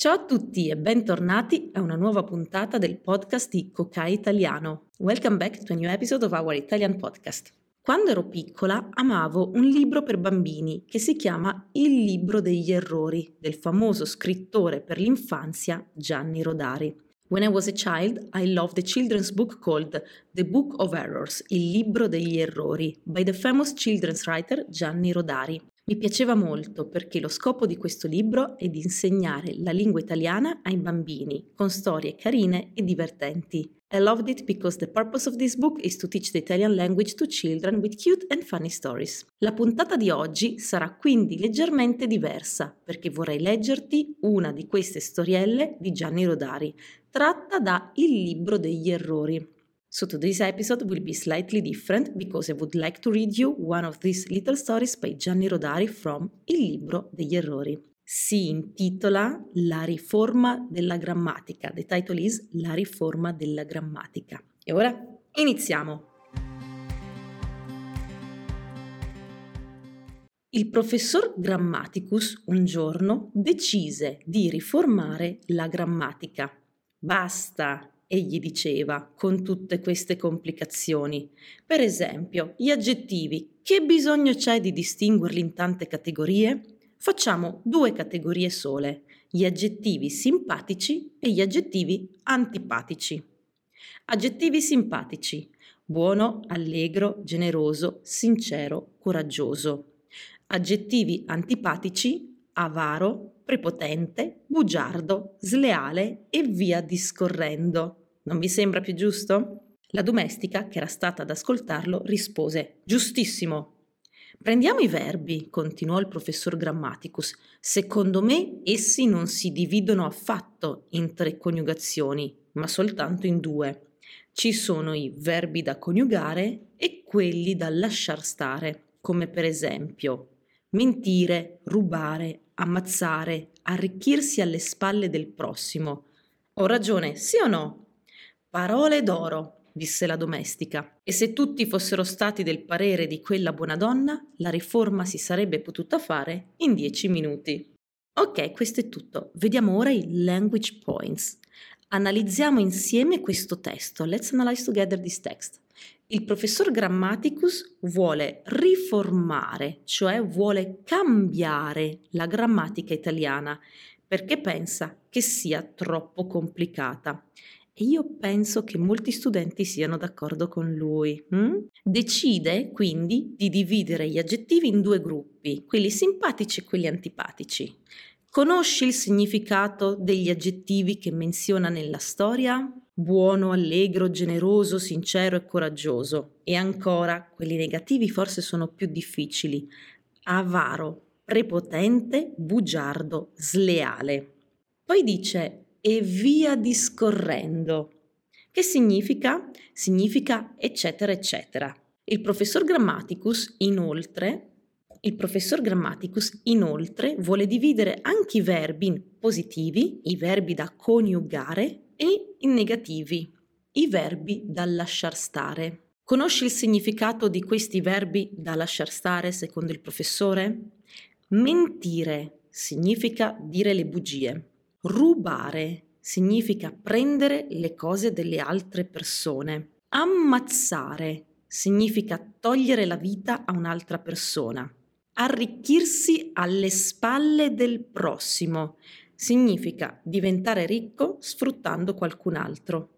Ciao a tutti e bentornati a una nuova puntata del podcast di Cocai Italiano. Welcome back to a new episode of our Italian podcast. Quando ero piccola amavo un libro per bambini che si chiama Il libro degli errori del famoso scrittore per l'infanzia Gianni Rodari. When I was a child, I loved a children's book called The Book of Errors, Il libro degli errori, by the famous children's writer Gianni Rodari. Mi piaceva molto perché lo scopo di questo libro è di insegnare la lingua italiana ai bambini con storie carine e divertenti. I loved it because the purpose of this book is to teach the Italian language to children with cute and funny stories. La puntata di oggi sarà quindi leggermente diversa perché vorrei leggerti una di queste storielle di Gianni Rodari, tratta da Il libro degli errori. So today's episode will be slightly different because I would like to read you one of these little stories by Gianni Rodari from Il libro degli errori. Si intitola La riforma della grammatica. The title is La riforma della grammatica. E ora iniziamo. Il professor Grammaticus un giorno decise di riformare la grammatica. Basta, egli diceva, con tutte queste complicazioni. Per esempio, gli aggettivi. Che bisogno c'è di distinguerli in tante categorie? Facciamo due categorie sole, gli aggettivi simpatici e gli aggettivi antipatici. Aggettivi simpatici. Buono, allegro, generoso, sincero, coraggioso. Aggettivi antipatici. Avaro, prepotente, bugiardo, sleale e via discorrendo. Non vi sembra più giusto? La domestica, che era stata ad ascoltarlo, rispose Giustissimo. Prendiamo i verbi, continuò il professor Grammaticus. Secondo me essi non si dividono affatto in tre coniugazioni, ma soltanto in due. Ci sono i verbi da coniugare e quelli da lasciar stare, come per esempio mentire, rubare, ammazzare, arricchirsi alle spalle del prossimo. Ho ragione, sì o no? Parole d'oro, disse la domestica, e se tutti fossero stati del parere di quella buona donna, la riforma si sarebbe potuta fare in dieci minuti. Ok, questo è tutto. Vediamo ora i language points. Analizziamo insieme questo testo. Let's analyze together this text. Il professor Grammaticus vuole riformare, cioè vuole cambiare la grammatica italiana perché pensa che sia troppo complicata. E io penso che molti studenti siano d'accordo con lui. Hm? Decide quindi di dividere gli aggettivi in due gruppi, quelli simpatici e quelli antipatici. Conosci il significato degli aggettivi che menziona nella storia? buono, allegro, generoso, sincero e coraggioso. E ancora, quelli negativi forse sono più difficili. Avaro, prepotente, bugiardo, sleale. Poi dice e via discorrendo. Che significa? Significa eccetera eccetera. Il professor Grammaticus inoltre il professor Grammaticus inoltre vuole dividere anche i verbi in positivi, i verbi da coniugare, e in negativi, i verbi da lasciar stare. Conosci il significato di questi verbi da lasciar stare secondo il professore? Mentire significa dire le bugie. Rubare significa prendere le cose delle altre persone. Ammazzare significa togliere la vita a un'altra persona. Arricchirsi alle spalle del prossimo significa diventare ricco sfruttando qualcun altro.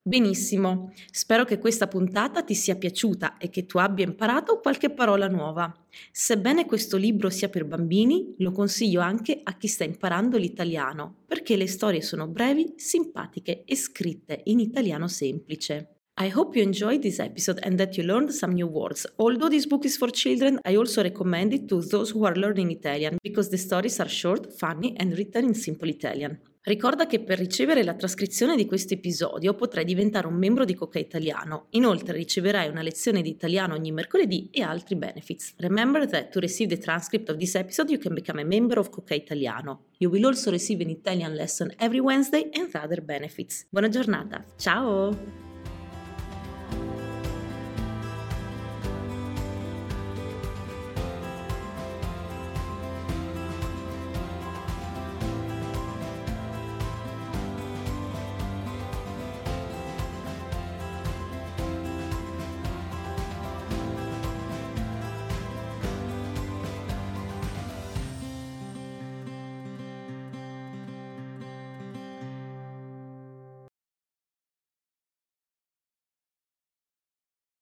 Benissimo, spero che questa puntata ti sia piaciuta e che tu abbia imparato qualche parola nuova. Sebbene questo libro sia per bambini, lo consiglio anche a chi sta imparando l'italiano, perché le storie sono brevi, simpatiche e scritte in italiano semplice. I hope you enjoyed this episode and that you learned some new words. Although this book is for children, I also recommend it to those who are learning Italian because the stories are short, funny and written in simple Italian. Ricorda che per ricevere la trascrizione di questo episodio potrai diventare un membro di Coca Italiano. Inoltre riceverai una lezione di italiano ogni mercoledì e altri benefits. Remember that to receive the transcript of this episode you can become a member of Coca Italiano. You will also receive an Italian lesson every Wednesday and other benefits. Buona giornata, ciao!